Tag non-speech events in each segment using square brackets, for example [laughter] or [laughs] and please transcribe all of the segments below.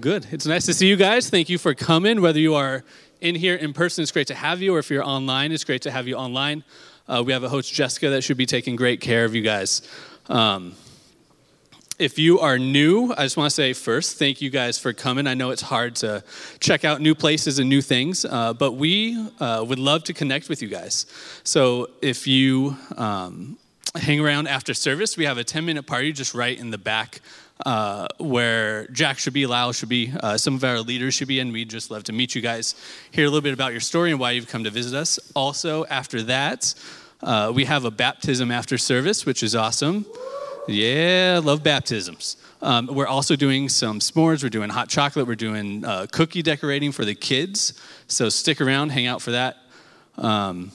Good. It's nice to see you guys. Thank you for coming. Whether you are in here in person, it's great to have you, or if you're online, it's great to have you online. Uh, we have a host, Jessica, that should be taking great care of you guys. Um, if you are new, I just want to say first, thank you guys for coming. I know it's hard to check out new places and new things, uh, but we uh, would love to connect with you guys. So if you um, hang around after service, we have a 10 minute party just right in the back uh, where Jack should be, Lyle should be, uh, some of our leaders should be, and we'd just love to meet you guys, hear a little bit about your story and why you've come to visit us. Also, after that, uh, we have a baptism after service, which is awesome. Yeah, love baptisms. Um, we're also doing some s'mores. We're doing hot chocolate. We're doing uh, cookie decorating for the kids. So stick around, hang out for that. Um,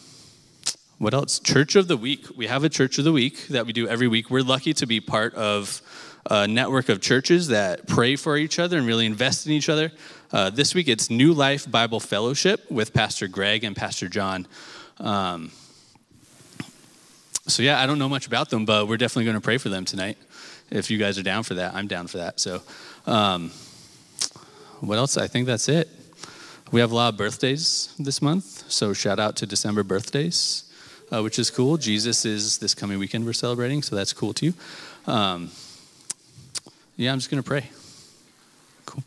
what else? Church of the Week. We have a Church of the Week that we do every week. We're lucky to be part of a network of churches that pray for each other and really invest in each other. Uh, this week it's New Life Bible Fellowship with Pastor Greg and Pastor John. Um, so, yeah, I don't know much about them, but we're definitely going to pray for them tonight. If you guys are down for that, I'm down for that. So, um, what else? I think that's it. We have a lot of birthdays this month, so shout out to December birthdays, uh, which is cool. Jesus is this coming weekend we're celebrating, so that's cool too. Um, yeah, I'm just going to pray. Cool.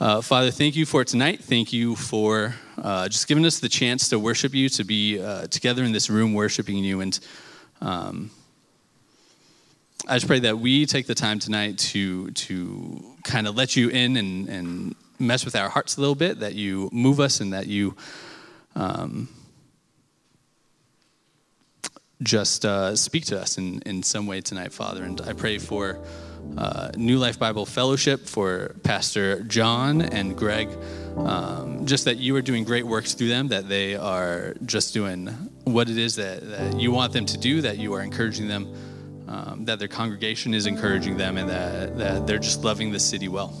Uh, Father, thank you for tonight. Thank you for uh, just giving us the chance to worship you, to be uh, together in this room worshiping you. And um, I just pray that we take the time tonight to, to kind of let you in and, and mess with our hearts a little bit, that you move us and that you um, just uh, speak to us in, in some way tonight, Father. And I pray for uh, New Life Bible Fellowship, for Pastor John and Greg, um, just that you are doing great works through them, that they are just doing what it is that, that you want them to do, that you are encouraging them, um, that their congregation is encouraging them, and that, that they're just loving the city well.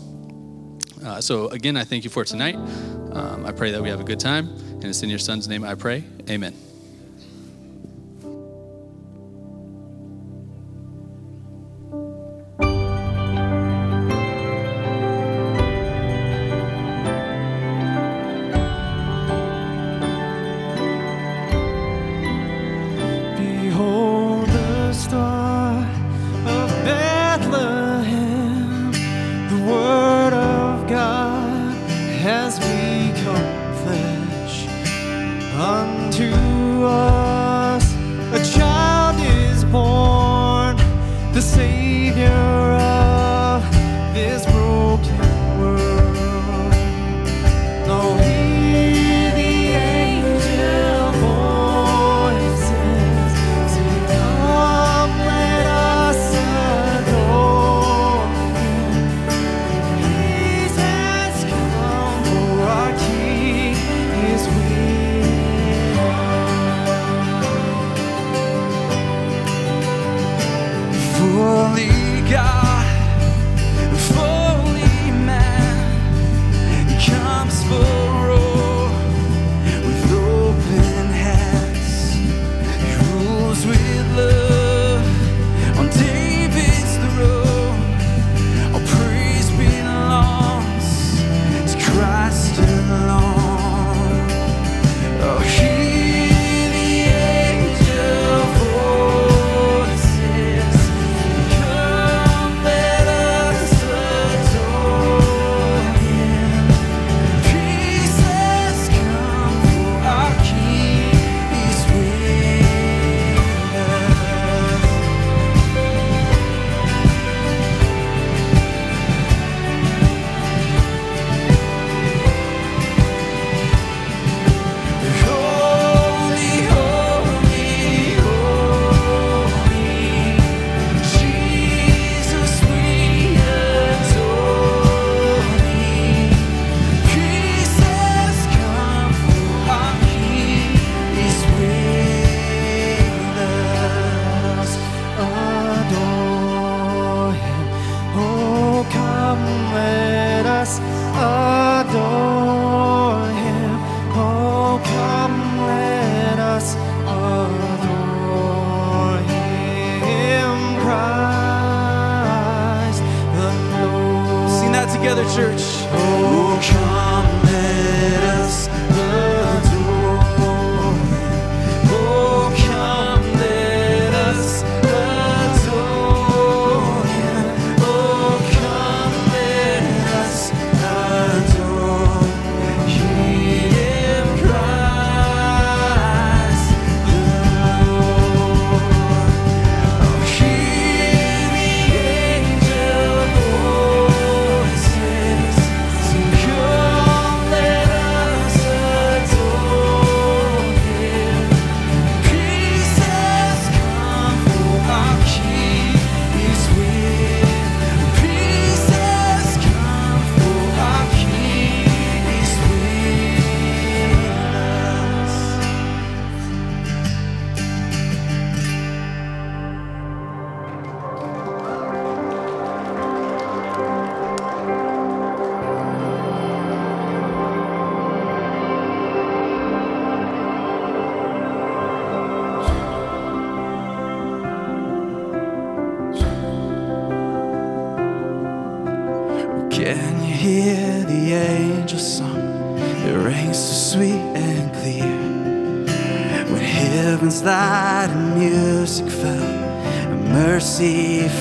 Uh, so, again, I thank you for tonight. Um, I pray that we have a good time. And it's in your son's name I pray. Amen.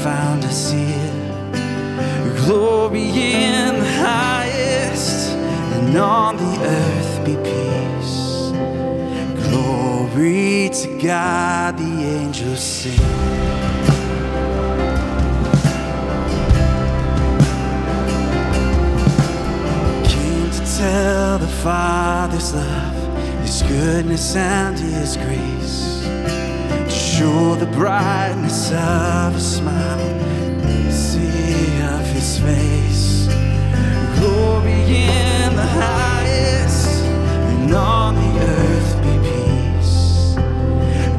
found us here. Glory in the highest, and on the earth be peace. Glory to God, the angels sing. to tell the Father's love, His goodness and His grace. You're the brightness of a smile, see of his face. Glory in the highest, and on the earth be peace.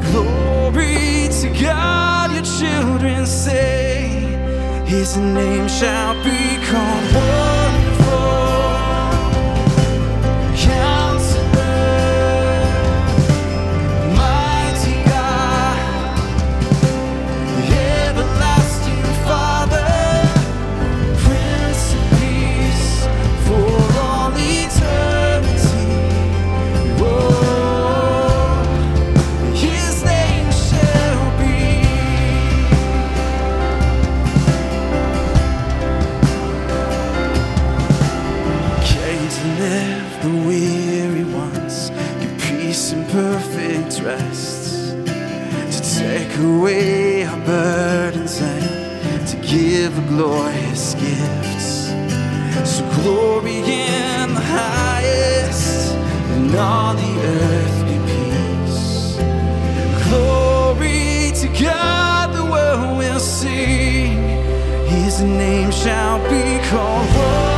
Glory to God, your children say, His name shall be called. glorious gifts. So glory in the highest, and all the earth be peace. Glory to God, the world will sing. His name shall be called.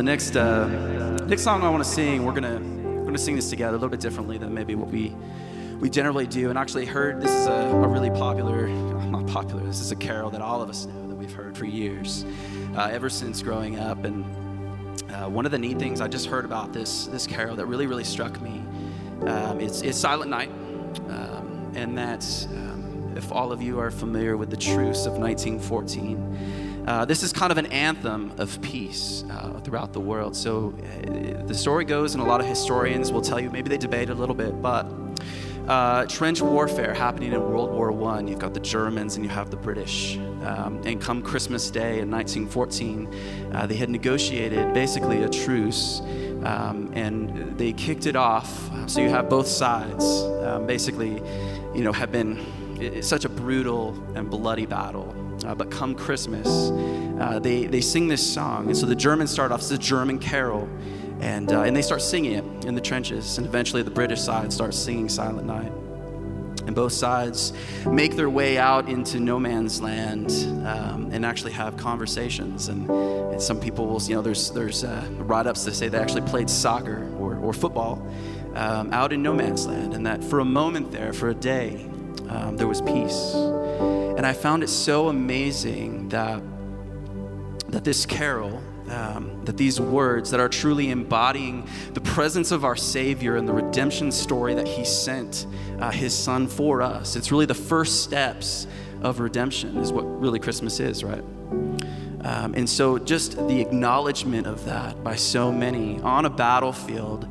The next uh, next song I want to sing, we're gonna we're gonna sing this together a little bit differently than maybe what we we generally do. And actually heard this is a, a really popular, not popular. This is a carol that all of us know that we've heard for years, uh, ever since growing up. And uh, one of the neat things I just heard about this this carol that really really struck me, um, it's it's Silent Night, um, and that's um, if all of you are familiar with the truce of 1914. Uh, this is kind of an anthem of peace uh, throughout the world. So uh, the story goes, and a lot of historians will tell you, maybe they debate a little bit, but uh, trench warfare happening in World War I. You've got the Germans and you have the British. Um, and come Christmas Day in 1914, uh, they had negotiated basically a truce. Um, and they kicked it off. So you have both sides um, basically, you know, have been such a brutal and bloody battle. Uh, but come Christmas, uh, they, they sing this song. And so the Germans start off, it's a German carol, and, uh, and they start singing it in the trenches. And eventually the British side starts singing Silent Night. And both sides make their way out into no man's land um, and actually have conversations. And, and, some people will, you know, there's, there's uh, write ups that say they actually played soccer or, or football um, out in no man's land. And that for a moment there, for a day, um, there was peace. And I found it so amazing that, that this carol, um, that these words that are truly embodying the presence of our Savior and the redemption story that He sent uh, His Son for us, it's really the first steps of redemption, is what really Christmas is, right? Um, and so, just the acknowledgement of that by so many on a battlefield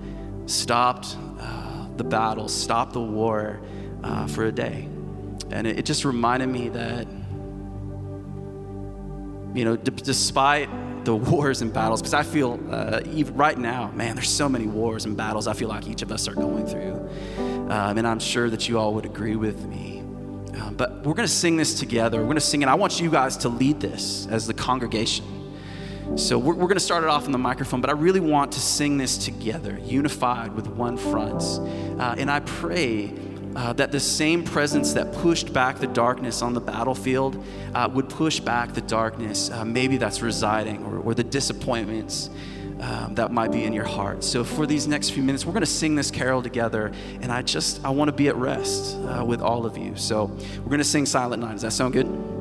stopped uh, the battle, stopped the war uh, for a day. And it, it just reminded me that, you know, d- despite the [laughs] wars and battles, because I feel uh, even right now, man, there's so many wars and battles I feel like each of us are going through. Um, and I'm sure that you all would agree with me. Um, but we're going to sing this together. We're going to sing it. I want you guys to lead this as the congregation. So we're, we're going to start it off on the microphone, but I really want to sing this together, unified with one front. Uh, and I pray uh, that the same presence that pushed back the darkness on the battlefield uh, would push back the darkness, uh, maybe that's residing, or, or the disappointments um, that might be in your heart. So for these next few minutes, we're going to sing this carol together, and I just I want to be at rest uh, with all of you. So we're going to sing Silent Night. Does that sound good?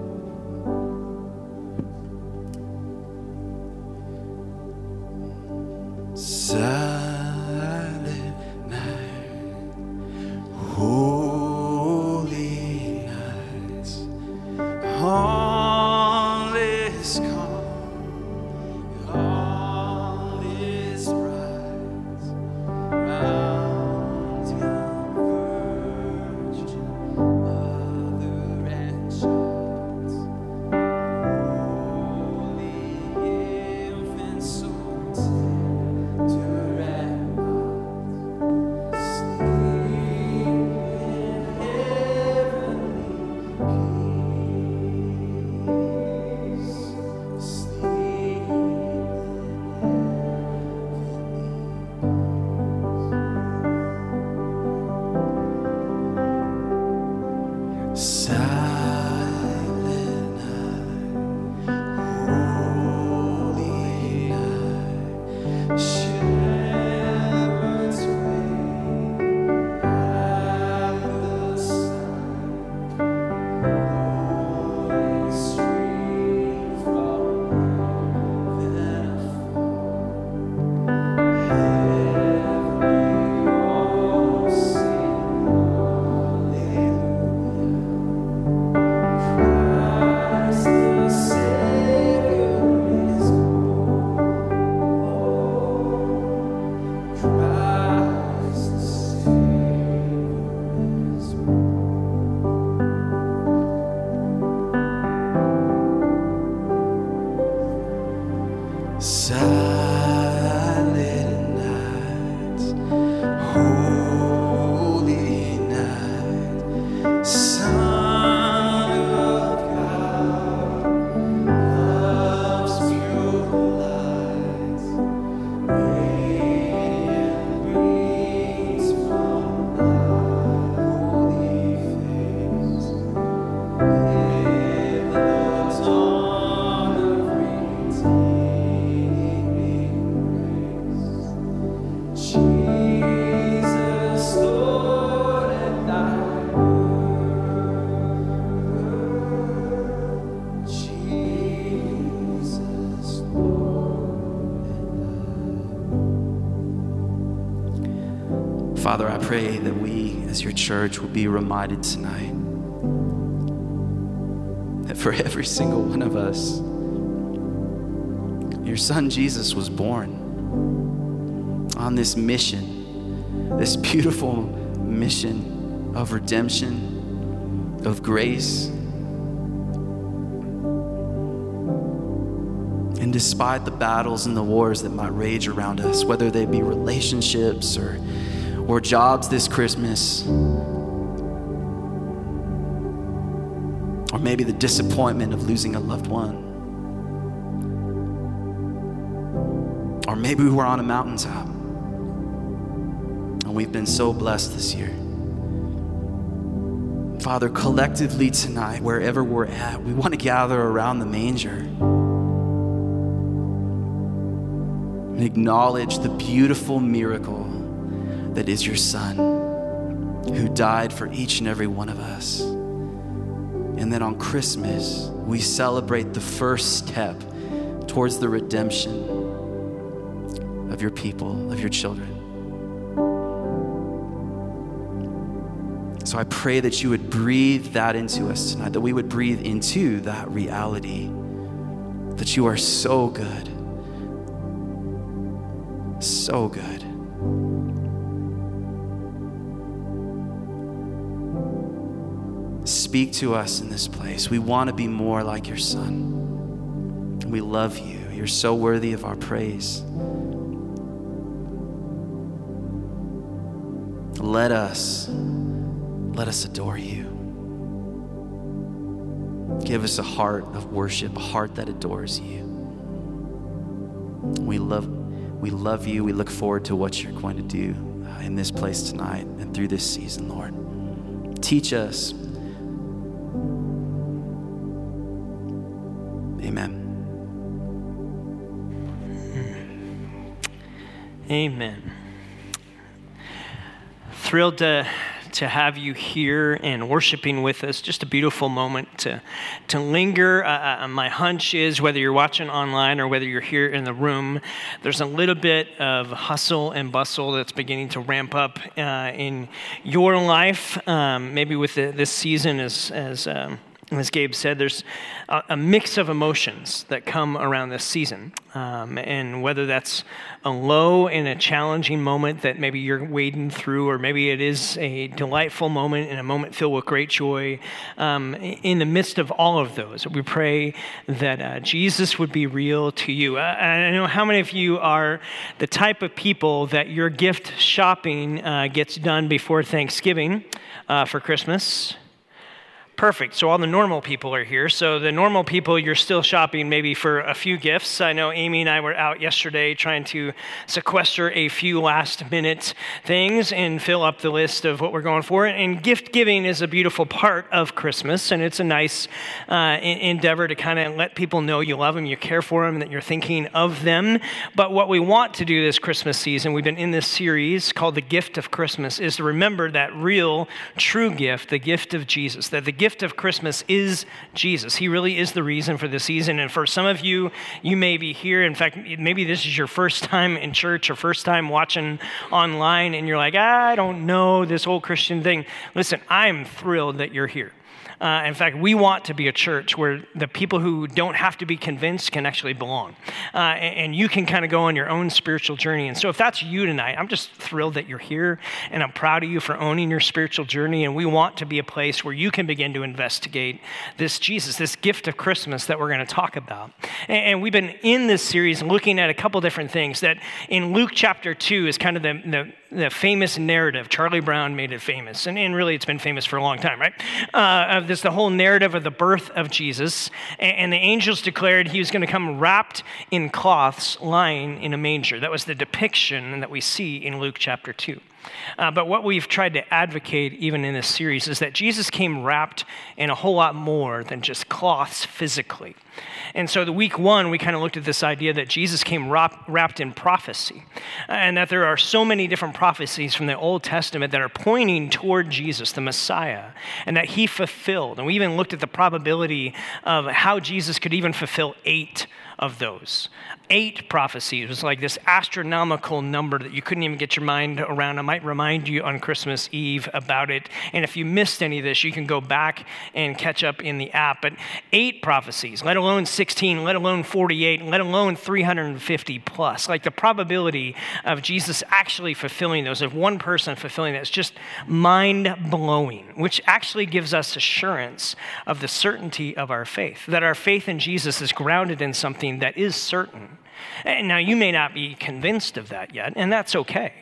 Church will be reminded tonight that for every single one of us, your son Jesus was born on this mission, this beautiful mission of redemption, of grace. And despite the battles and the wars that might rage around us, whether they be relationships or, or jobs this Christmas, maybe the disappointment of losing a loved one. Or maybe we were on a mountaintop and we've been so blessed this year. Father, collectively tonight, wherever we're at, we want to gather around the manger and acknowledge the beautiful miracle that is your Son, who died for each and every one of us. And then on Christmas, we celebrate the first step towards the redemption of your people, of your children. So I pray that you would breathe that into us tonight, that we would breathe into that reality that you are so good, so good. Speak to us in this place. We want to be more like your son. We love you. You're so worthy of our praise. Let us, let us adore you. Give us a heart of worship, a heart that adores you. We love, we love you. We look forward to what you're going to do uh, in this place tonight and through this season, Lord. Teach us. Amen. Thrilled to, to have you here and worshiping with us. Just a beautiful moment to, to linger. Uh, uh, my hunch is whether you're watching online or whether you're here in the room, there's a little bit of hustle and bustle that's beginning to ramp up uh, in your life. Um, maybe with the, this season as, as um, as Gabe said, there's a, mix of emotions that come around this season. Um, and whether that's a low and a challenging moment that maybe you're wading through, or maybe it is a delightful moment and a moment filled with great joy, um, in the midst of all of those, we pray that uh, Jesus would be real to you. I, I, know how many of you are the type of people that your gift shopping uh, gets done before Thanksgiving uh, for Christmas. Perfect. So all the normal people are here. So the normal people, you're still shopping maybe for a few gifts. I know Amy and I were out yesterday trying to sequester a few last minute things and fill up the list of what we're going for. And gift giving is a beautiful part of Christmas, and it's a nice uh, endeavor to kind of let people know you love them, you care for them, that you're thinking of them. But what we want to do this Christmas season, we've been in this series called The Gift of Christmas, is to remember that real, true gift, the gift of Jesus. That the gift gift of Christmas is Jesus. He really is the reason for the season. And for some of you, you may be here. In fact, maybe this is your first time in church or first time watching online, and you're like, I don't know this whole Christian thing. Listen, I'm thrilled that you're here. Uh, in fact, we want to be a church where the people who don't have to be convinced can actually belong. Uh, and, and, you can kind of go on your own spiritual journey. And so, if that's you tonight, I'm just thrilled that you're here. And I'm proud of you for owning your spiritual journey. And we want to be a place where you can begin to investigate this Jesus, this gift of Christmas that we're going to talk about. And, and we've been in this series looking at a couple different things that in Luke chapter 2 is kind of the, the the famous narrative. Charlie Brown made it famous, and, and really it's been famous for a long time, right? Uh, this the whole narrative of the birth of Jesus, and, and the angels declared he was going to come wrapped in cloths, lying in a manger. That was the depiction that we see in Luke chapter two. Uh, but what we've tried to advocate, even in this series, is that Jesus came wrapped in a whole lot more than just cloths physically. And so, the week one, we kind of looked at this idea that Jesus came wrapped in prophecy, and that there are so many different prophecies from the Old Testament that are pointing toward Jesus, the Messiah, and that he fulfilled. And we even looked at the probability of how Jesus could even fulfill eight of those. Eight prophecies. It was like this astronomical number that you couldn't even get your mind around. I might remind you on Christmas Eve about it. And if you missed any of this, you can go back and catch up in the app. But eight prophecies, let alone 16, let alone 48, let alone 350 plus. Like the probability of Jesus actually fulfilling those, of one person fulfilling that, is just mind blowing, which actually gives us assurance of the certainty of our faith, that our faith in Jesus is grounded in something that is certain. Now, you may not be convinced of that yet, and that's okay.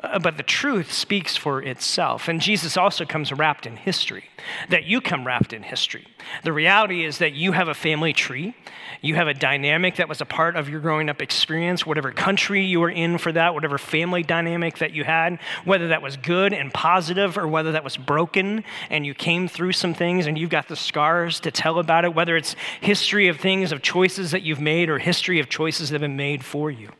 Uh, but the truth speaks for itself. And Jesus also comes wrapped in history, that you come wrapped in history. The reality is that you have a family tree. You have a dynamic that was a part of your growing up experience, whatever country you were in for that, whatever family dynamic that you had, whether that was good and positive or whether that was broken and you came through some things and you've got the scars to tell about it, whether it's history of things, of choices that you've made or history of choices that have been made for you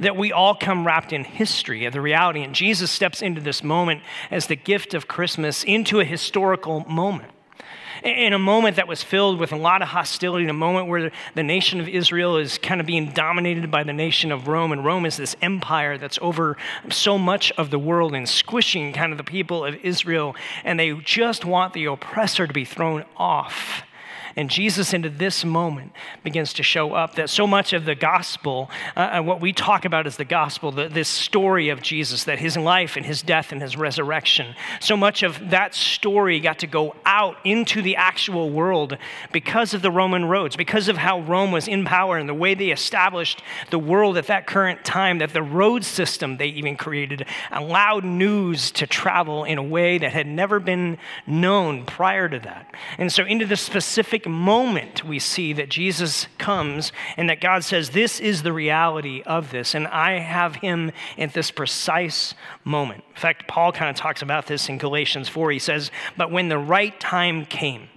that we all come wrapped in history of the reality. And Jesus steps into this moment as the gift of Christmas into a historical moment. In a moment that was filled with a lot of hostility, in a moment where the nation of Israel is kind of being dominated by the nation of Rome, and Rome is this empire that's over so much of the world and squishing kind of the people of Israel, and they just want the oppressor to be thrown off. And Jesus, into this moment, begins to show up that so much of the gospel, uh, what we talk about is the gospel, the, this story of Jesus, that his life and his death and his resurrection, so much of that story got to go out into the actual world because of the Roman roads, because of how Rome was in power and the way they established the world at that current time, that the road system they even created allowed news to travel in a way that had never been known prior to that. And so, into the specific moment we see that Jesus comes and that God says, This is the reality of this, and I have him at this precise moment. In fact, Paul kind of talks about this in Galatians 4. He says, But when the right time came,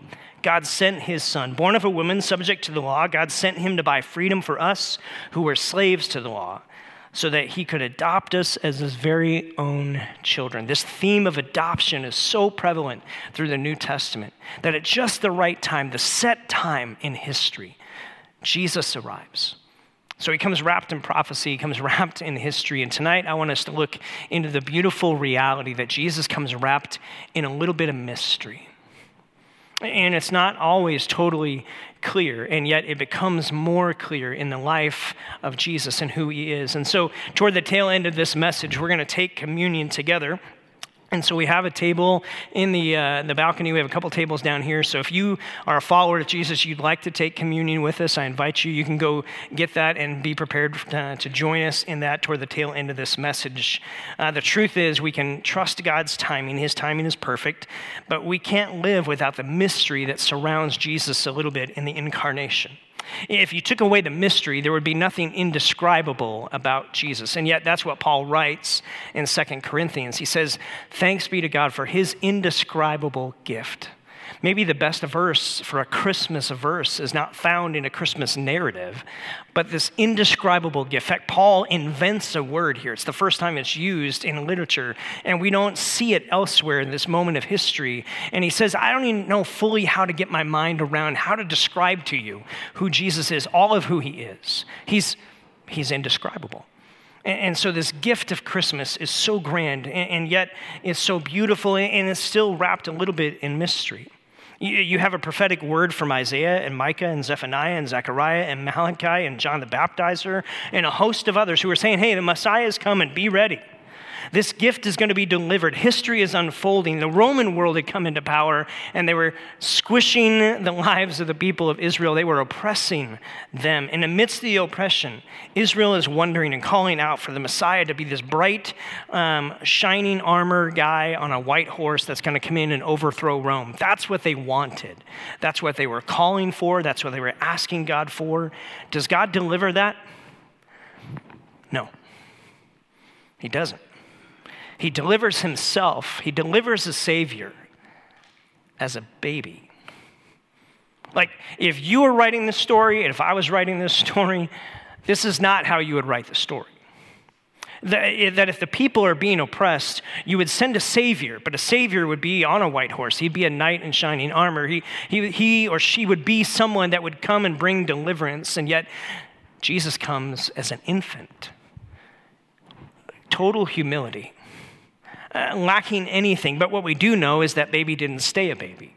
God sent his son, born of a woman, subject to the law. God sent him to buy freedom for us who were slaves to the law so that he could adopt us as his very own children. This theme of adoption is so prevalent through the New Testament that at just the right time, the set time in history, Jesus arrives. So he comes wrapped in prophecy, he comes [laughs] wrapped in history. And tonight I want us to look into the beautiful reality that Jesus comes wrapped in a little bit of mystery. And it's not always totally clear, and yet it becomes more clear in the life of Jesus and who he is. And so, toward the tail end of this message, we're going to take communion together. And so we have a table in the, uh, the balcony. We have a couple tables down here. So if you are a follower of Jesus, you'd like to take communion with us, I invite you. You can go get that and be prepared uh, to join us in that toward the tail end of this message. Uh, the truth is, we can trust God's timing. His timing is perfect, but we can't live without the mystery that surrounds Jesus a little bit in the incarnation. If you took away the mystery, there would be nothing indescribable about Jesus. And yet, that's what Paul writes in 2 Corinthians. He says, Thanks be to God for his indescribable gift. Maybe the best verse for a Christmas verse is not found in a Christmas narrative, but this indescribable gift. In fact, Paul invents a word here. It's the first time it's used in literature, and we don't see it elsewhere in this moment of history. And he says, I don't even know fully how to get my mind around how to describe to you who Jesus is, all of who he is. He's, he's indescribable. And, so, this gift of Christmas is so grand, and, yet it's so beautiful, and it's still wrapped a little bit in mystery. You have a prophetic word from Isaiah and Micah and Zephaniah and Zechariah and Malachi and John the Baptizer and a host of others who are saying, hey, the Messiah is coming, be ready. This gift is going to be delivered. History is unfolding. The Roman world had come into power and they were squishing the lives of the people of Israel. They were oppressing them. And amidst the oppression, Israel is wondering and calling out for the Messiah to be this bright, um, shining armor guy on a white horse that's going to come in and overthrow Rome. That's what they wanted. That's what they were calling for. That's what they were asking God for. Does God deliver that? No, He doesn't. He delivers himself, he delivers a Savior as a baby. Like, if you were writing this story, if I was writing this story, this is not how you would write the story. That, if the people are being oppressed, you would send a savior, but a savior would be on a white horse. He'd be a knight in shining armor. He, he, he or she would be someone that would come and bring deliverance, and yet Jesus comes as an infant. Total humility, lacking anything. But what we do know is that baby didn't stay a baby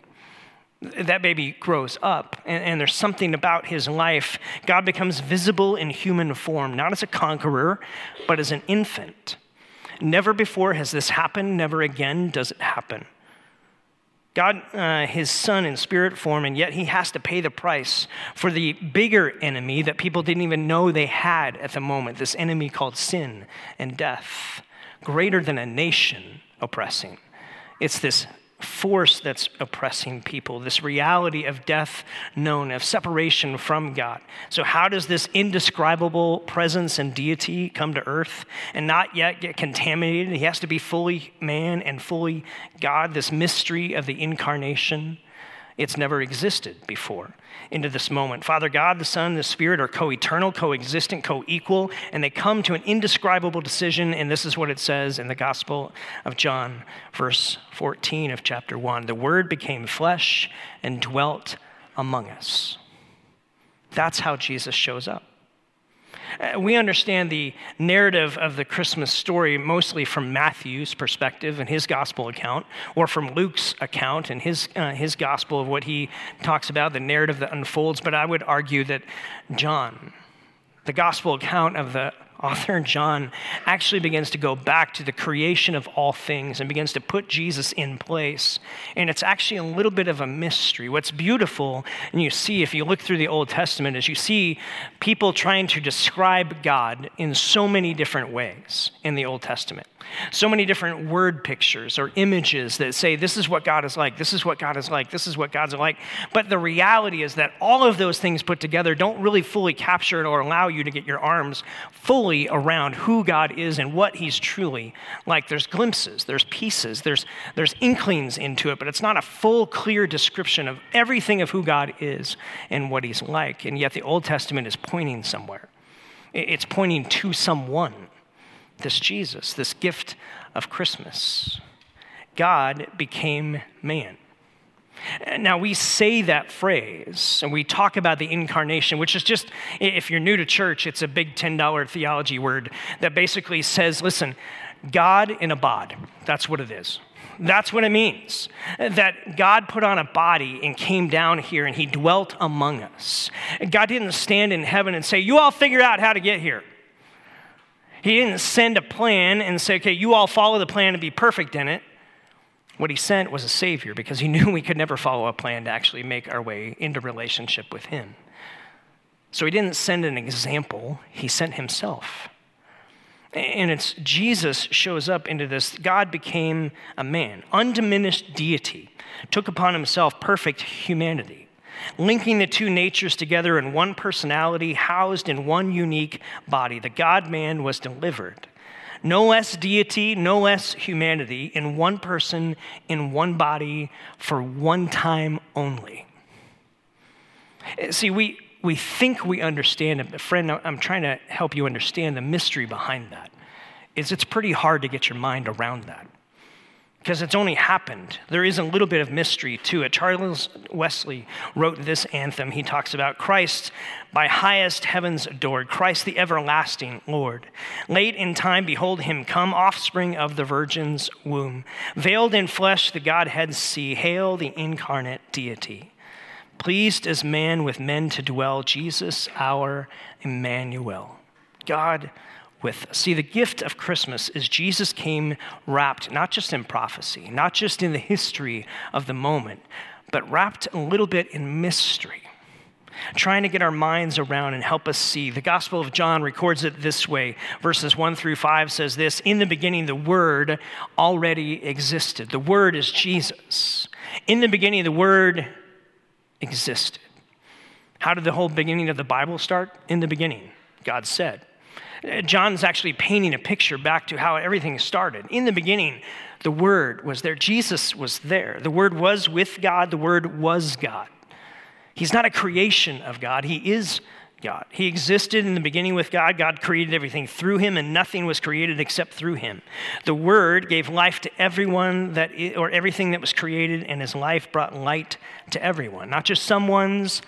that baby grows up, and, and, there's something about his life. God becomes visible in human form, not as a conqueror, but as an infant. Never before has this happened, never again does it happen. God, uh, his son in spirit form, and yet he has to pay the price for the bigger enemy that people didn't even know they had at the moment this enemy called sin and death, greater than a nation oppressing. It's this force that's oppressing people, this reality of death known, of separation from God. So, how does this indescribable presence and deity come to earth and not yet get contaminated? He has to be fully man and fully God, this mystery of the incarnation. It's never existed before into this moment. Father God, the Son, the Spirit are co eternal, co existent, co equal, and they come to an indescribable decision. And this is what it says in the Gospel of John, verse 14 of chapter 1. The Word became flesh and dwelt among us. That's how Jesus shows up. Uh, we understand the narrative of the Christmas story mostly from Matthew's perspective and his gospel account, or from Luke's account and his, uh, his gospel of what he talks about, the narrative that unfolds. But I would argue that John, the gospel account of the author John actually begins to go back to the creation of all things and begins to put Jesus in place. And it's actually a little bit of a mystery. What's beautiful, and you see if you look through the Old Testament, is you see people trying to describe God in so many different ways in the Old Testament so many different word pictures or images that say, this is what God is like, this is what God is like, this is what God's like. But the reality is that all of those things put together don't really fully capture it or allow you to get your arms fully around who God is and what He's truly like. There's glimpses, there's pieces, there's, there's inklings into it, but it's not a full, clear description of everything of who God is and what He's like. And yet the Old Testament is pointing somewhere, it's pointing to someone this Jesus, this gift of Christmas. God became man. Now, we say that phrase and we talk about the incarnation, which is just, if you're new to church, it's a big $10 theology word that basically says, listen, God in a bod. That's what it is. That's what it means. That God put on a body and came down here and he dwelt among us. God didn't stand in heaven and say, You all figure out how to get here. He didn't send a plan and say, okay, you all follow the plan and be perfect in it. What he sent was a savior because he [laughs] knew we could never follow a plan to actually make our way into relationship with him. So he didn't send an example, he sent himself. And it's Jesus shows up into this. God became a man, undiminished deity, took upon himself perfect humanity linking the two natures together in one personality, housed in one unique body. The God man was delivered. No less deity, no less humanity, in one person, in one body, for one time only. See, we, we think we understand it, but friend, I'm trying to help you understand the mystery behind that. Is it's pretty hard to get your mind around that because it's only happened. There is a little bit of mystery to it. Charles Wesley wrote this anthem. He talks about Christ by highest heavens adored, Christ the everlasting Lord. Late in time, behold him come, offspring of the Virgin's womb. Veiled in flesh, the Godhead see. Hail the incarnate deity. Pleased as man with men to dwell, Jesus our Emmanuel. God with us. See, the gift of Christmas is Jesus came wrapped not just in prophecy, not just in the history of the moment, but wrapped a little bit in mystery, trying to get our minds around and help us see. The Gospel of John records it this way verses 1 through 5 says this In the beginning, the Word already existed. The Word is Jesus. In the beginning, the Word existed. How did the whole beginning of the Bible start? In the beginning, God said. John's actually painting a picture back to how everything started. In the beginning, the Word was there, Jesus was there. The Word was with God, the Word was God. He's not a creation of God, He is God. He existed in the beginning with God. God created everything through him, and nothing was created except through him. The Word gave life to everyone that, or everything that was created, and his life brought light to everyone. Not just someone's,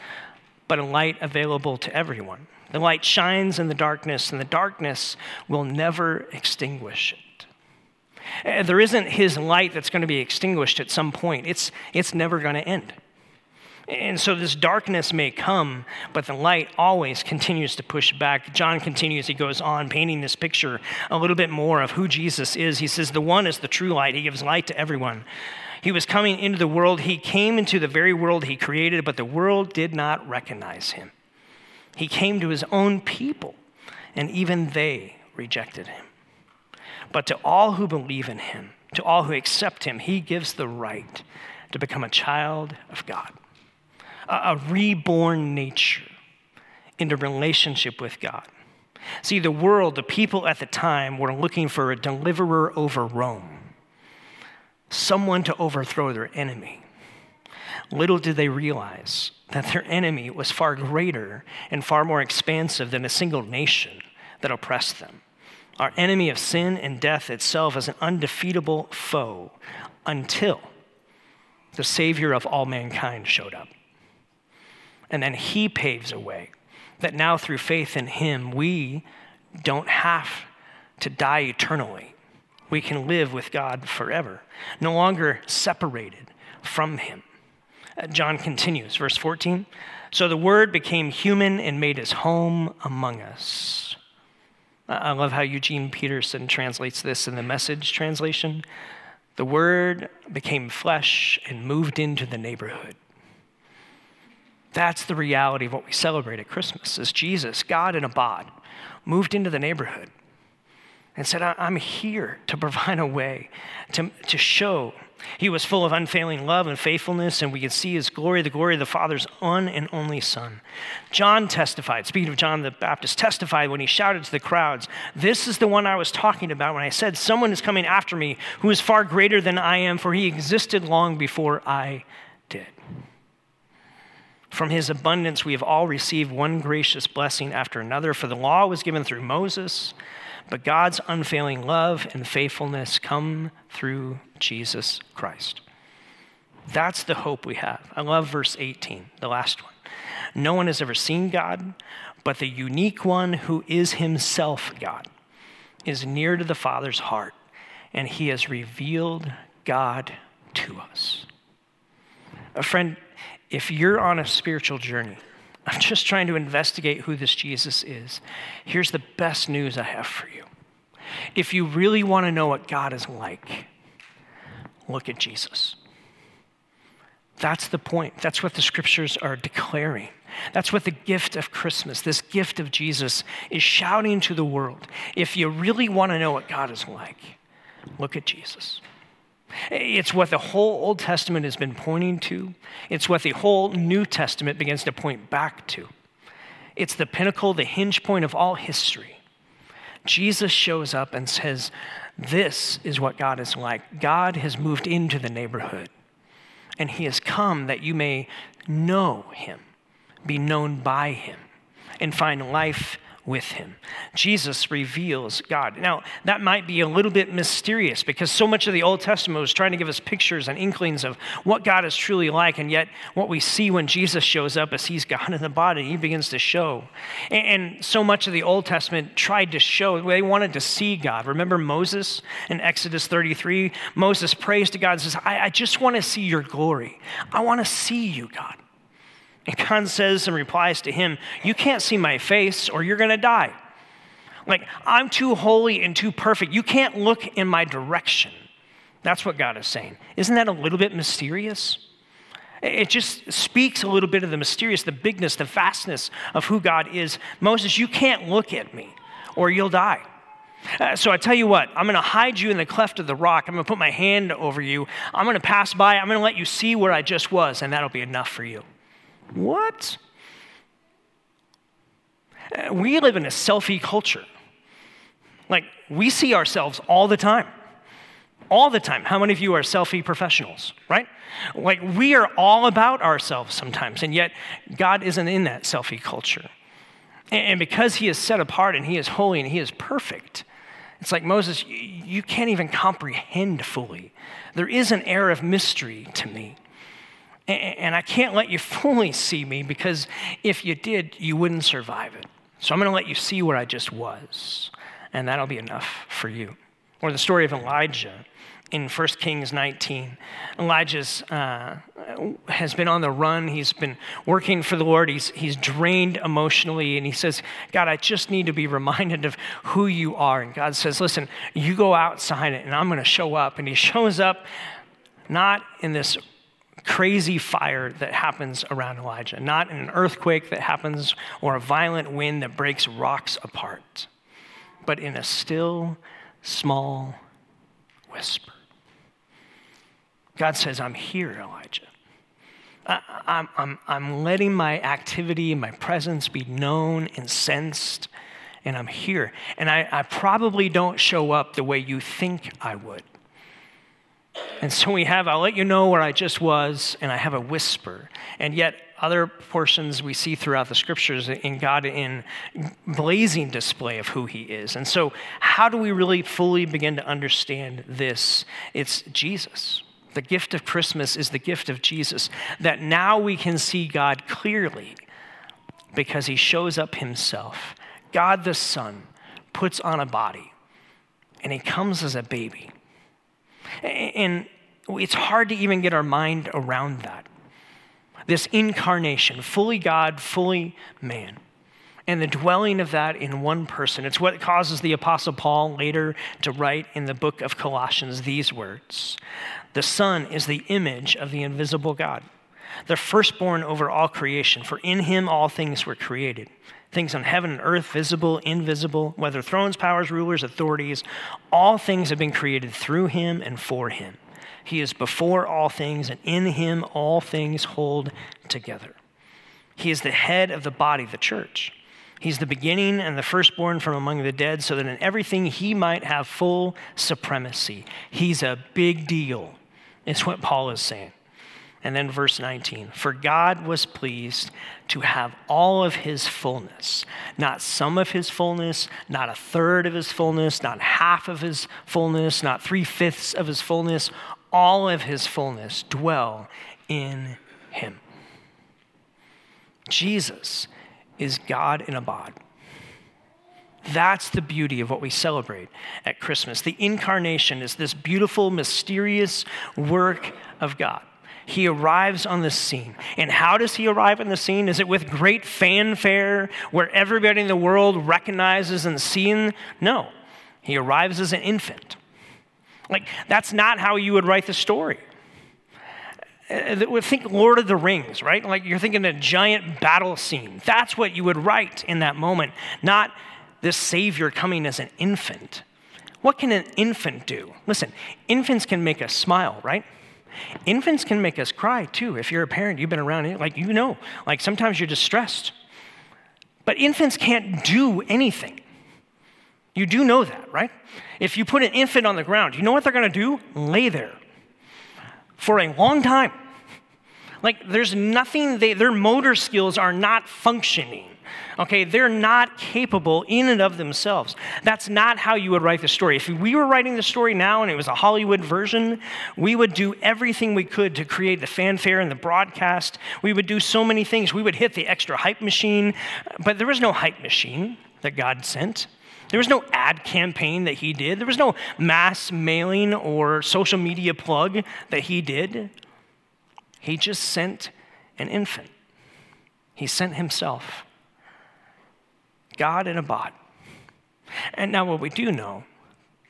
but a light available to everyone. The light shines in the darkness, and the darkness will never extinguish it. Uh, There isn't his light that's going to be extinguished at some point, it's, it's never going to end. And so this darkness may come, but the light always continues to push back. John continues, he goes on painting this picture a little bit more of who Jesus is. He says, The one is the true light, he gives light to everyone. He was coming into the world, he came into the very world he created, but the world did not recognize him. He came to his own people, and even they rejected him. But to all who believe in him, to all who accept him, he gives the right to become a child of God a, reborn nature into relationship with God. See, the world, the people at the time were looking for a deliverer over Rome, someone to overthrow their enemy. Little did they realize that their enemy was far greater and far more expansive than a single nation that oppressed them. Our enemy of sin and death itself is an undefeatable foe until the Savior of all mankind showed up. And then he paves a way that now, through faith in him, we don't have to die eternally. We can live with God forever, no longer separated from him. John continues, verse 14. So the Word became human and made his home among us. I love how Eugene Peterson translates this in the message translation. The Word became flesh and moved into the neighborhood. That's the reality of what we celebrate at Christmas is Jesus, God in a bod, moved into the neighborhood and said, "I- I'm here to provide a way to, to show. He was full of unfailing love and faithfulness, and we could see his glory, the glory of the Father's one and only Son. John testified, speaking of John the Baptist, testified when he shouted to the crowds, This is the one I was talking about when I said, Someone is coming after me who is far greater than I am, for he existed long before I did. From his abundance, we have all received one gracious blessing after another. For the law was given through Moses, but God's unfailing love and faithfulness come through Jesus Christ. That's the hope we have. I love verse 18, the last one. No one has ever seen God, but the unique one who is himself God is near to the Father's heart, and he has revealed God to us. A friend, if you're on a spiritual journey, I'm just trying to investigate who this Jesus is. Here's the best news I have for you. If you really want to know what God is like, look at Jesus. That's the point. That's what the scriptures are declaring. That's what the gift of Christmas, this gift of Jesus, is shouting to the world. If you really want to know what God is like, look at Jesus. It's what the whole Old Testament has been pointing to. It's what the whole New Testament begins to point back to. It's the pinnacle, the hinge point of all history. Jesus shows up and says, This is what God is like. God has moved into the neighborhood, and He has come that you may know Him, be known by Him, and find life with Him. Jesus reveals God. Now, that might be a little bit mysterious because so much of the Old Testament was trying to give us pictures and inklings of what God is truly like, and yet what we see when Jesus shows up is He's God in the body. He begins to show. And, so much of the Old Testament tried to show, they wanted to see God. Remember Moses in Exodus 33? Moses prays to God and says, I, I just want to see your glory. I want to see you, God. And God says and replies to him, You can't see my face or you're going to die. Like, I'm too holy and too perfect. You can't look in my direction. That's what God is saying. Isn't that a little bit mysterious? It just speaks a little bit of the mysterious, the bigness, the vastness of who God is. Moses, you can't look at me or you'll die. Uh, so I tell you what, I'm going to hide you in the cleft of the rock. I'm going to put my hand over you. I'm going to pass by. I'm going to let you see where I just was, and that'll be enough for you. What? We live in a selfie culture. Like, we see ourselves all the time. All the time. How many of you are selfie professionals, right? Like, we are all about ourselves sometimes, and yet God isn't in that selfie culture. And because he is set apart and he is holy and he is perfect, it's like Moses, you can't even comprehend fully. There is an air of mystery to me. And, I can't let you [laughs] fully see me because if you did, you wouldn't survive it. So I'm going to let you see what I just was, and that'll be enough for you. Or the story of Elijah in 1 Kings 19. Elijah's uh, has been on the run. He's been working for the Lord. He's, he's drained emotionally, and he says, God, I just need to be reminded of who you are. And God says, Listen, you go outside it, and I'm going to show up. And he [laughs] shows up not in this crazy fire that happens around Elijah, not an earthquake that happens or a violent wind that breaks rocks apart, but in a still, small whisper. God says, I'm here, Elijah. I, I'm, I'm, I'm letting my activity my presence be known and sensed, and I'm here. And I, I probably don't show up the way you think I would. And so we have, I'll let you know where I just was, and I have a whisper. And yet, other portions we see throughout the scriptures in God in blazing display of who He is. And so, how do we really fully begin to understand this? It's Jesus. The gift of Christmas is the gift of Jesus, that now we can see God clearly because He shows up Himself. God the Son puts on a body, and He comes as a baby. And it's hard to even get our mind around that. This incarnation, fully God, fully man. And the dwelling of that in one person. It's what causes the Apostle Paul later to write in the book of Colossians these words The Son is the image of the invisible God, the firstborn over all creation, for in him all things were created things on heaven and earth, visible, invisible, whether thrones, powers, rulers, authorities, all things have been created through him and for him. He is before all things, and in him all things hold together. He is the head of the body, the church. He's the beginning and the firstborn from among the dead, so that in everything he might have full supremacy. He's a big deal. It's what Paul is saying. And then verse 19 For God was pleased to have all of his fullness, not some of his fullness, not a third of his fullness, not half of his fullness, not three fifths of his fullness, all of his fullness dwell in him. Jesus is God in a bod. That's the beauty of what we celebrate at Christmas. The incarnation is this beautiful, mysterious work of God he arrives on the scene. And how does he arrive on the scene? Is it with great fanfare where everybody in the world recognizes and sees? No. He arrives as an infant. Like, that's not how you would write the story. Uh, think Lord of the Rings, right? Like you're thinking a giant battle scene. That's what you would write in that moment, not this Savior coming as an infant. What can an infant do? Listen, infants can make us smile, right? Infants can make us cry too. If you're a parent, you've been around like you know, like sometimes you're distressed. But infants can't do anything. You do know that, right? If you put an infant on the ground, you know what they're going to do? Lay there for a long time. Like there's nothing, they, their motor skills are not functioning. Okay, they're not capable in and of themselves. That's not how you would write the story. If we were writing the story now and it was a Hollywood version, we would do everything we could to create the fanfare and the broadcast. We would do so many things. We would hit the extra hype machine, but there was no hype machine that God sent. There was no ad campaign that he did. There was no mass mailing or social media plug that he did. He just sent an infant. He sent himself. God in a bod. And now, what we do know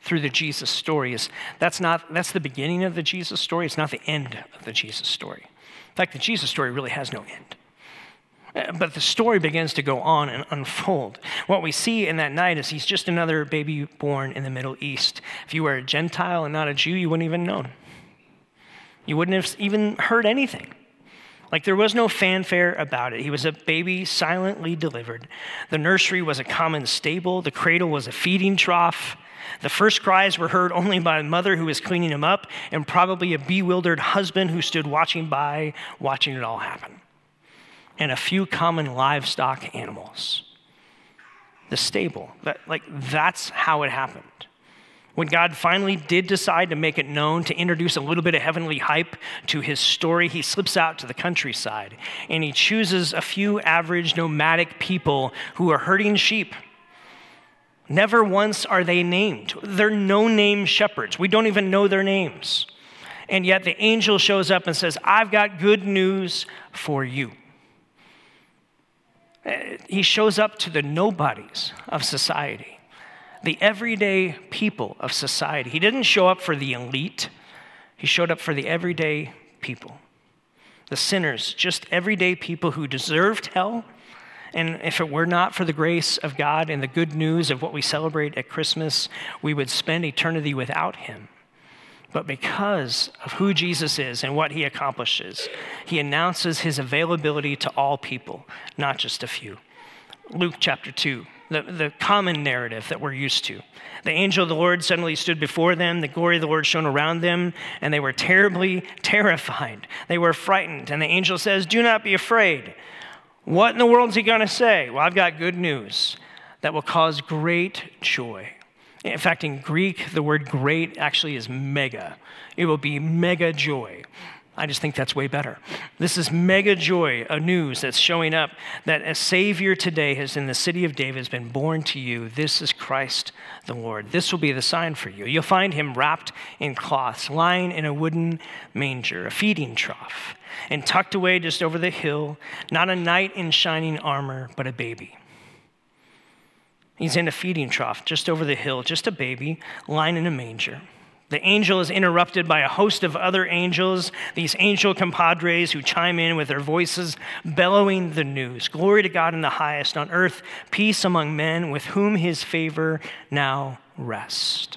through the Jesus story is that's not that's the beginning of the Jesus story. It's not the end of the Jesus story. In fact, the Jesus story really has no end. Uh, but the story begins to go on and unfold. What we see in that night is he's just another baby born in the Middle East. If you were a Gentile and not a Jew, you wouldn't even known. You wouldn't have even heard anything. Like there was no fanfare about it. He was a baby silently delivered. The nursery was a common stable, the cradle was a feeding trough. The first cries were heard only by a mother who was cleaning him up, and probably a bewildered husband who stood watching by, watching it all happen. And a few common livestock animals. the stable. That, like, that's how it happened. When God finally did decide to make it known, to introduce a little bit of heavenly hype to his story, he slips out to the countryside and he chooses a few average nomadic people who are herding sheep. Never once are they named. They're no name shepherds. We don't even know their names. And yet the angel shows up and says, I've got good news for you. Uh, He shows up to the nobodies of society the everyday people of society. He didn't show up for the elite, he showed up for the everyday people. The sinners, just everyday people who deserved hell. And if it were not for the grace of God and the good news of what we celebrate at Christmas, we would spend eternity without him. But because of who Jesus is and what he accomplishes, he announces his availability to all people, not just a few. Luke chapter 2, the, the common narrative that we're used to. The angel of the Lord suddenly stood before them, the glory of the Lord shone around them, and they were terribly terrified. They were frightened. And the angel says, Do not be afraid. What in the world is he going to say? Well, I've got good news that will cause great joy. In fact, in Greek, the word great actually is mega. It will be mega joy. I just think that's way better. This is mega joy, a news that's showing up that a Savior today has in the city of David has been born to you. This is Christ the Lord. This will be the sign for you. You'll find him wrapped in cloths, lying in a wooden manger, a feeding trough, and tucked away just over the hill, not a knight in shining armor, but a baby. He's in a feeding trough just over the hill, just a baby lying in a manger. The angel is interrupted by a host of other angels, these angel compadres who chime in with their voices, bellowing the news Glory to God in the highest, on earth, peace among men with whom his favor now rests.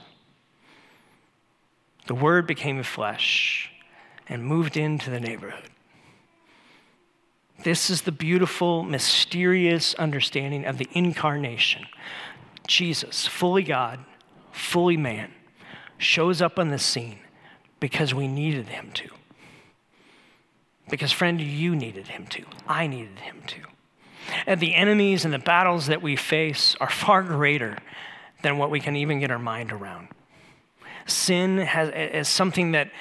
The word became flesh and moved into the neighborhood. This is the beautiful, mysterious understanding of the incarnation. Jesus, fully God, fully man, shows up on the scene because we needed him to. Because, friend, you needed him to. I needed him to. And the enemies and the battles that we face are [laughs] far greater than what we can even get our mind around. Sin has, is something that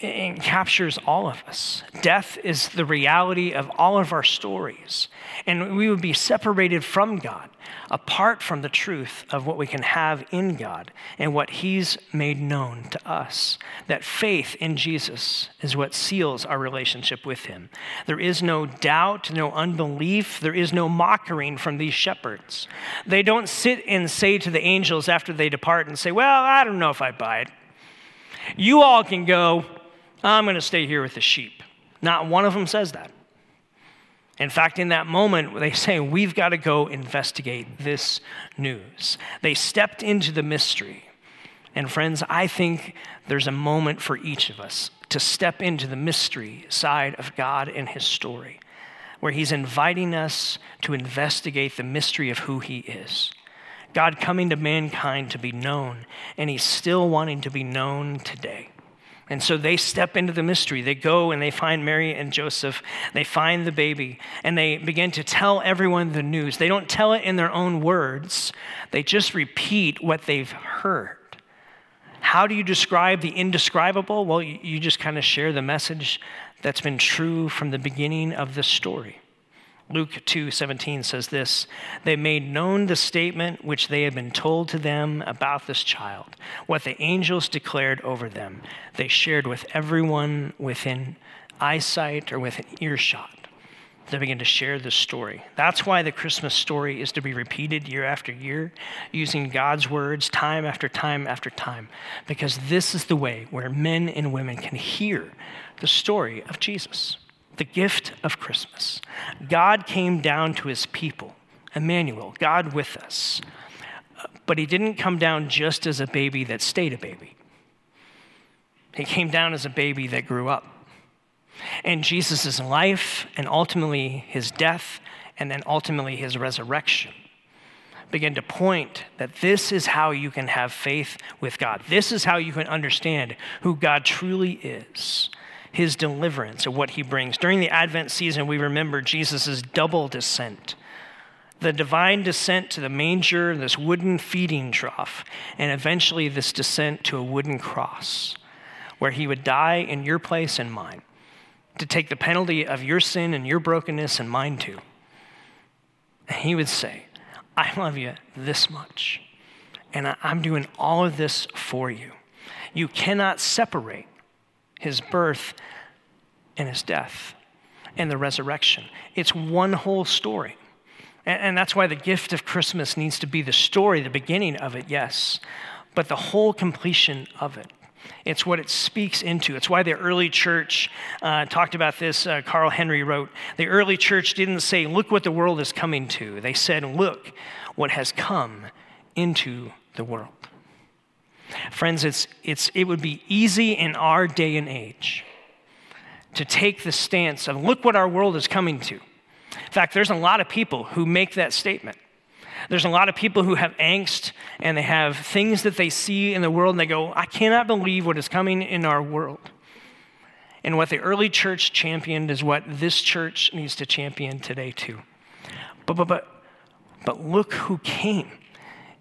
it captures all of us. Death is the reality of all of our stories. And we would be separated from God, apart from the truth of what we can have in God and what He's made known to us. That faith in Jesus is what seals our relationship with Him. There is no doubt, no unbelief, there is no mockery from these shepherds. They don't sit and say to the angels after they depart and say, Well, I don't know if I buy it. You all can go. I'm going to stay here with the sheep. Not one of them says that. In fact, in that moment, they say, We've got to go investigate this news. They stepped into the mystery. And friends, I think there's a moment for each of us to step into the mystery side of God and His story, where He's inviting us to investigate the mystery of who He is. God coming to mankind to be known, and He's still wanting to be known today. And so they step into the mystery. They go and they find Mary and Joseph. They find the baby and they begin to tell everyone the news. They don't tell it in their own words, they just repeat what they've heard. How do you describe the indescribable? Well, you, just kind of share the message that's been true from the beginning of the story. Luke 2:17 says this, they made known the statement which they had been told to them about this child, what the angels declared over them. They shared with everyone within eyesight or within earshot. They begin to share the story. That's why the Christmas story is to be repeated year after year, using God's words time after time after time, because this is the way where men and women can hear the story of Jesus the gift of Christmas. God came down to his people, Emmanuel, God with us. But he didn't come down just as a baby that stayed a baby, he came down as a baby that grew up. And Jesus' life, and ultimately his death, and then ultimately his resurrection begin to point that this is how you can have faith with God. This is how you can understand who God truly is his deliverance or what he brings. During the Advent season, we remember Jesus' double descent. the divine descent to the manger, this wooden feeding trough, and eventually this descent to a wooden cross, where he would die in your place and mine, to take the penalty of your sin and your brokenness and mine too. And he would say, I love you this much, and I'm doing all of this for you. You cannot separate his birth and his death and the resurrection. It's one whole story. And, that's why the gift of Christmas needs to be the story, the beginning of it, yes, but the whole completion of it. It's what it speaks into. It's why the early church uh, talked about this. Uh, Carl Henry wrote The early church didn't say, Look what the world is coming to. They said, Look what has come into the world. Friends, it's, it's, it would be easy in our day and age to take the stance of, Look what our world is coming to. In fact, there's a lot of people who make that statement. There's a lot of people who have angst and they have things that they see in the world and they go, I cannot believe what is coming in our world. And what the early church championed is what this church needs to champion today too. But but but but look who came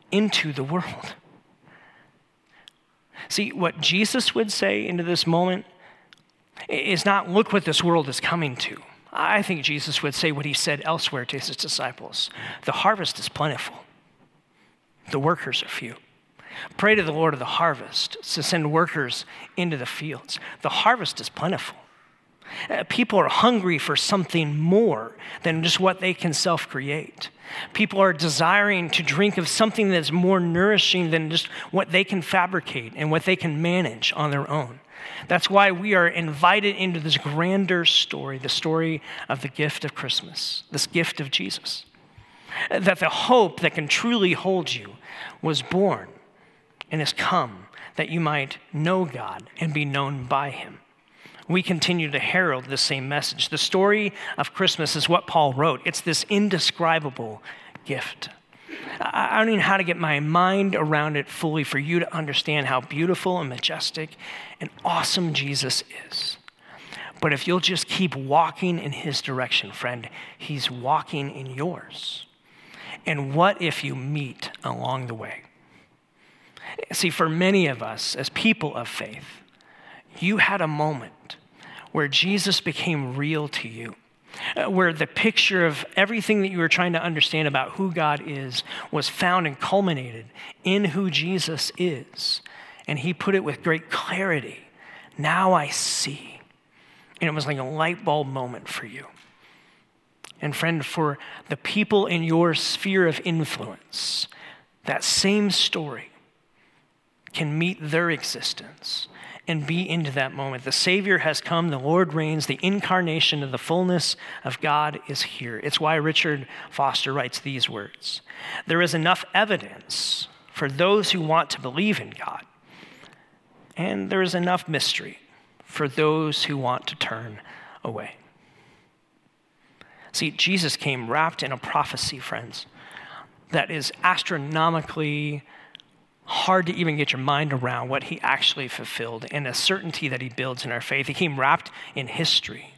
into the world. See, what Jesus would say into this moment is not look what this world is coming to. I think Jesus would say what he said elsewhere to his disciples The harvest is plentiful, the workers are few. Pray to the Lord of the harvest to send workers into the fields. The harvest is plentiful. Uh, People are hungry for something more than just what they can self create. People are desiring to drink of something that's more nourishing than just what they can fabricate and what they can manage on their own. That's why we are invited into this grander story, the story of the gift of Christmas, this gift of Jesus. That the hope that can truly hold you was born and has come that you might know God and be known by Him. We continue to herald the same message. The story of Christmas is what Paul wrote. It's this indescribable gift. I don't even know how to get my mind around it fully for you to understand how beautiful and majestic and awesome Jesus is. But if you'll just keep walking in his direction, friend, he's walking in yours. And what if you meet along the way? See, for many of us as people of faith, you had a moment where Jesus became real to you, uh, where the picture of everything that you were trying to understand about who God is was found and culminated in who Jesus is. And he put it with great clarity. Now I see. And it was like a light bulb moment for you. And friend, for the people in your sphere of influence, that same story can meet their existence and be into that moment. The Savior has come, the Lord reigns, the incarnation of the fullness of God is here. It's why Richard Foster writes these words There is enough evidence for those who want to believe in God, and there is enough mystery for those who want to turn away. See, Jesus came wrapped in a prophecy, friends, that is astronomically hard to even get your mind around what he actually fulfilled and a certainty that he builds in our faith. He came wrapped in history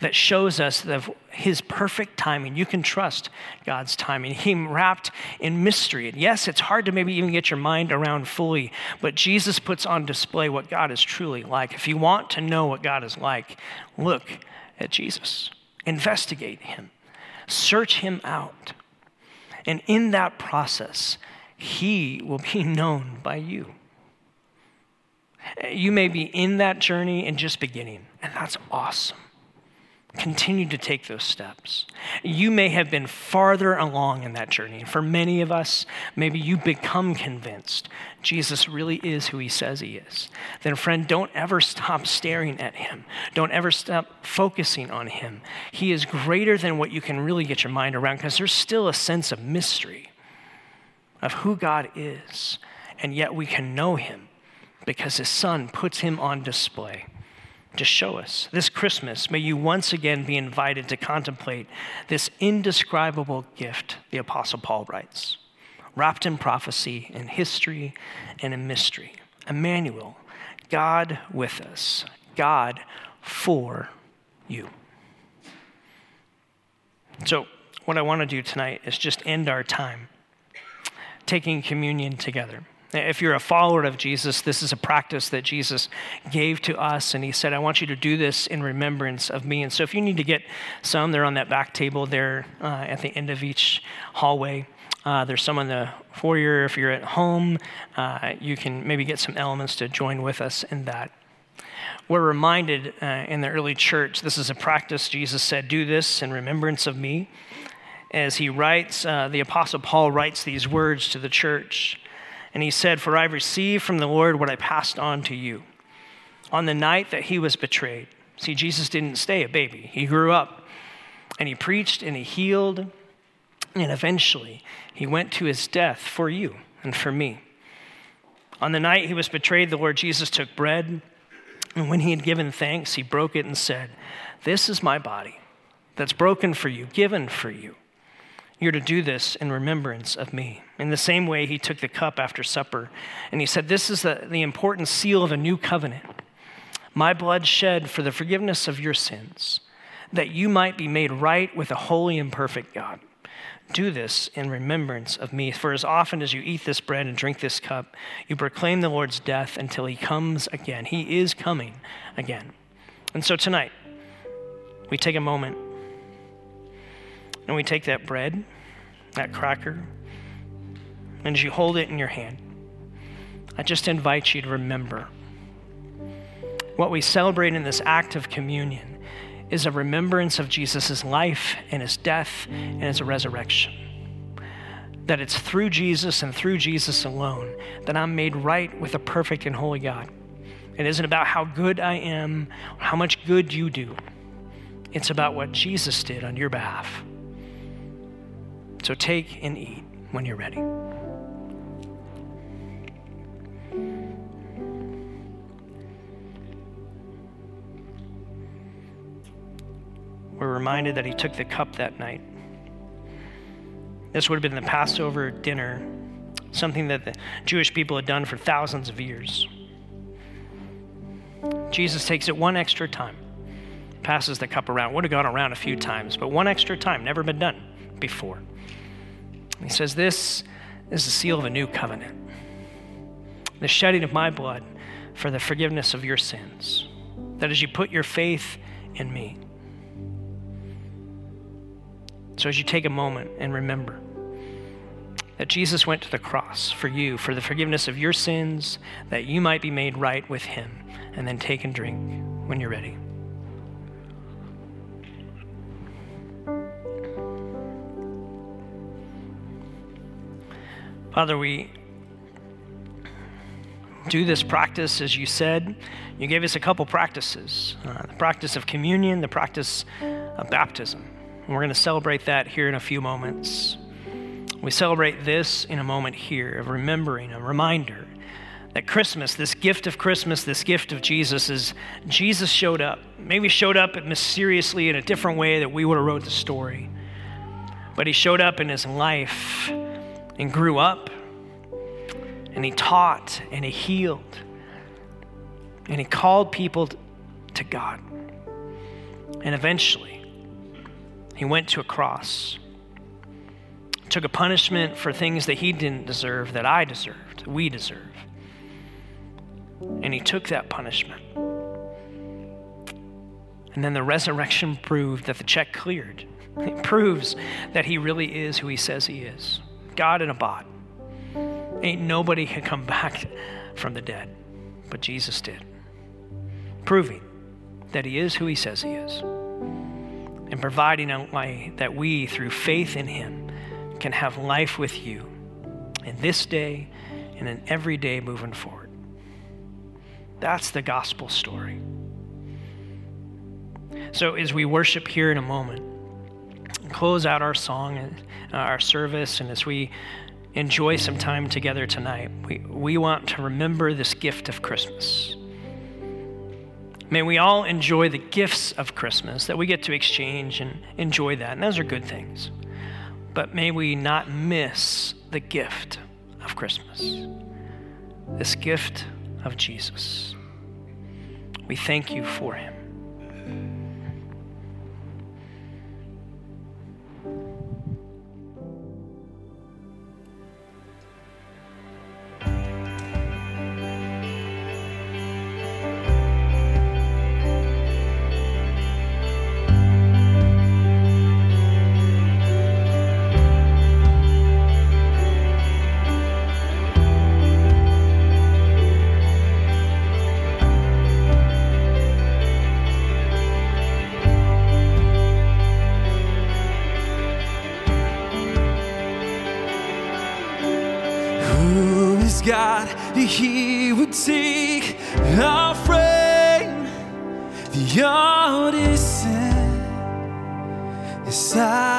that shows us the, his perfect timing. You can trust God's timing. He came wrapped in mystery. And yes, it's hard to maybe even get your mind around fully, but Jesus puts on display what God is truly like. If you want to know what God is like, look at Jesus, investigate him, search him out. And in that process, he will be [laughs] known by you. You may be in that journey and just beginning, and that's awesome. Continue to take those steps. You may have been farther along in that journey. And for many of us, maybe you become convinced Jesus really is who he says he is. Then, friend, don't ever stop staring at him. Don't ever stop focusing on him. He is greater than what you can really get your mind around because there's still a sense of mystery of who God is, and yet we can know him because his son puts him on display to show us. This Christmas, may you once again be invited to contemplate this indescribable gift, the Apostle Paul writes, wrapped in prophecy, in history, and in mystery. Emmanuel, God with us, God for you. So, what I want to do tonight is just end our time taking communion together. If you're a follower of Jesus, this is a practice that Jesus gave to us, and He said, I want you to do this in remembrance of me. And so, if you need to get some, they're on that back table there uh, at the end of each hallway. Uh, there's some in the foyer. If you're at home, uh, you can maybe get some elements to join with us in that. We're reminded uh, in the early church, this is a practice. Jesus said, Do this in remembrance of me. As he writes, uh, the Apostle Paul writes these words to the church. And he said, For I received from the Lord what I passed on to you. On the night that he was betrayed, see, Jesus didn't stay a baby, he grew up. And he preached and he healed. And eventually, he went to his death for you and for me. On the night he was betrayed, the Lord Jesus took bread. And when he had given thanks, he broke it and said, This is my body that's broken for you, given for you. You're to do this in remembrance of me. In the same way, he took the cup after supper and he said, This is the, the important seal of a new covenant. My blood shed for the forgiveness of your sins, that you might be made right with a holy and perfect God. Do this in remembrance of me. For as often as you eat this bread and drink this cup, you proclaim the Lord's death until he comes again. He is coming again. And so tonight, we take a moment and we take that bread, that cracker, and as you hold it in your hand, I just invite you to remember what we celebrate in this act of communion is a remembrance of Jesus' life and his death and his resurrection. That it's through Jesus and through Jesus alone that I'm made right with a perfect and holy God. It isn't about how good I am, how much good you do. It's about what Jesus did on your behalf. So take and eat when you're ready. We're reminded that he took the cup that night. This would have been the Passover dinner, something that the Jewish people had done for thousands of years. Jesus takes it one extra time, passes the cup around. Would have gone around a few times, but one extra time, never been done before. He says, This is the seal of a new covenant, the shedding of my blood for the forgiveness of your sins. That as you put your faith in me. So as you take a moment and remember that Jesus went to the cross for you, for the forgiveness of your sins, that you might be made right with him, and then take and drink when you're ready. Father, we do this practice as you said. You gave us a couple practices uh, the practice of communion, the practice of baptism. And we're going to celebrate that here in a few moments. We celebrate this in a moment here of remembering, a reminder that Christmas, this gift of Christmas, this gift of Jesus, is Jesus showed up. Maybe showed up mysteriously in a different way that we would have wrote the story. But he showed up in his life and grew up, and he taught, and he healed, and he called people to God. And eventually, he went to a cross, took a punishment for things that he didn't deserve, that I deserved, we deserve. And he took that punishment. And then the resurrection proved that the check cleared. [laughs] It proves that he really is who he says he is. God in a bod. Ain't nobody can come back from the dead, but Jesus did, proving that he is who he says he is, and providing a way that we, through faith in him, can have life with you in this day and in every day moving forward. That's the gospel story. So, as we worship here in a moment, close out our song and uh, our service, and as we enjoy some time together tonight, we, we want to remember this gift of Christmas. May we all enjoy the gifts of Christmas that we get to exchange and enjoy that, and those are good things. But may we not miss the gift of Christmas, this gift of Jesus. We thank you for him. He would take our frame, the odyssey, inside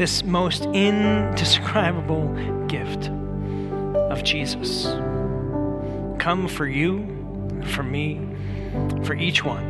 this most indescribable gift of Jesus. Come for you, for me, for each one.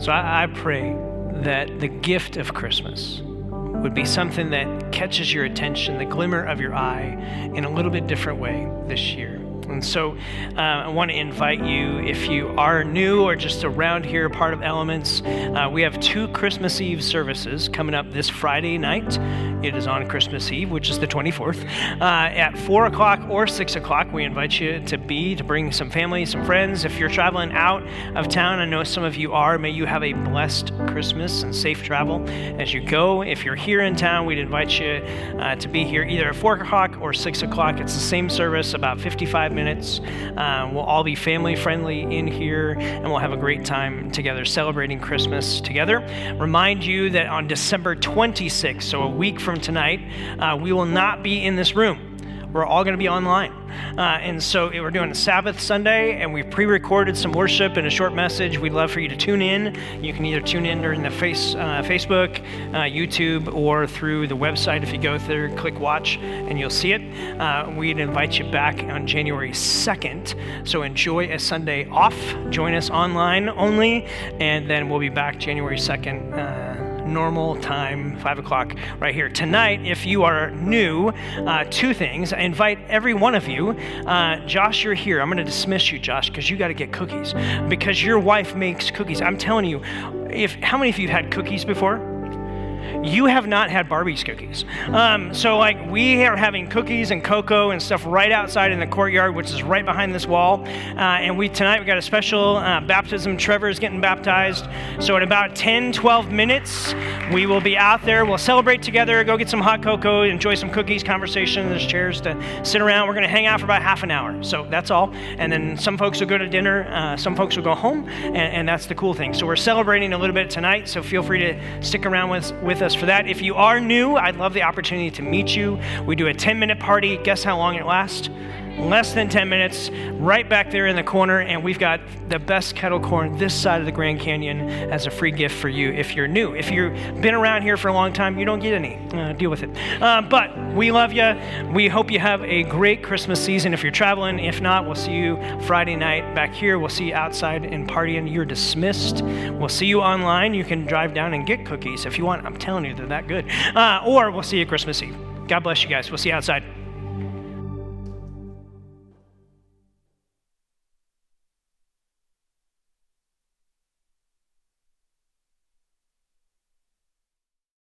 So I, I pray that the gift of Christmas would be something that catches your attention, the glimmer of your eye, in a little bit different way this year. And so uh, I want to invite you, if you are new or just around here, part of Elements, uh, we have two Christmas Eve services coming up this Friday night. It is on Christmas Eve, which is the 24th, uh, at 4 o'clock or 6 o'clock. We invite you to be, to bring some family, some friends. If you're traveling out of town, I know some of you are, may you have a blessed Christmas and safe travel as you go. If you're here in town, we'd invite you uh, to be here either at 4 o'clock or 6 o'clock. It's the same service, about 55 minutes. Uh, we'll all be family friendly in here, and we'll have a great time together celebrating Christmas together. Remind you that on December 26th, so a week from tonight, uh, we will not be in this room. We're all going to be online. Uh, and so we're doing a Sabbath Sunday, and we've pre recorded some worship and a short message. We'd love for you to tune in. You can either tune in during the face, uh, Facebook, uh, YouTube, or through the website. If you go there, click watch, and you'll see it. Uh, we'd invite you back on January 2nd. So enjoy a Sunday off. Join us online only, and then we'll be back January 2nd uh, normal time, 5 o'clock, right here. Tonight, if you are new, uh, two things. I invite every one of you. Uh, Josh, you're here. I'm going to dismiss you, Josh, because you got to get cookies because your wife makes cookies. I'm telling you, if how many of you had cookies before? You have not had Barbie's cookies. Um, so, like, we are having cookies and cocoa and stuff right outside in the courtyard, which is right behind this wall. Uh, and we tonight we got a special uh, baptism. Trevor is getting baptized. So, in about 10, 12 minutes, we will be out there. We'll celebrate together, go get some hot cocoa, enjoy some cookies, conversation. There's chairs to sit around. We're going to hang out for about half an hour. So, that's all. And then some folks will go to dinner, uh, some folks will go home, and, and that's the cool thing. So, we're celebrating a little bit tonight. So, feel free to stick around with, with us for that. If you are new, I'd love the opportunity to meet you. We do a 10 minute party. Guess how long it lasts? Less than 10 minutes, right back there in the corner, and we've got the best kettle corn this side of the Grand Canyon as a free gift for you if you're new. If you've been around here for a long time, you don't get any. Uh, deal with it. Uh, but we love you. We hope you have a great Christmas season if you're traveling. If not, we'll see you Friday night back here. We'll see you outside and partying. You're dismissed. We'll see you online. You can drive down and get cookies if you want. I'm telling you, they're that good. Uh, or we'll see you Christmas Eve. God bless you guys. We'll see you outside.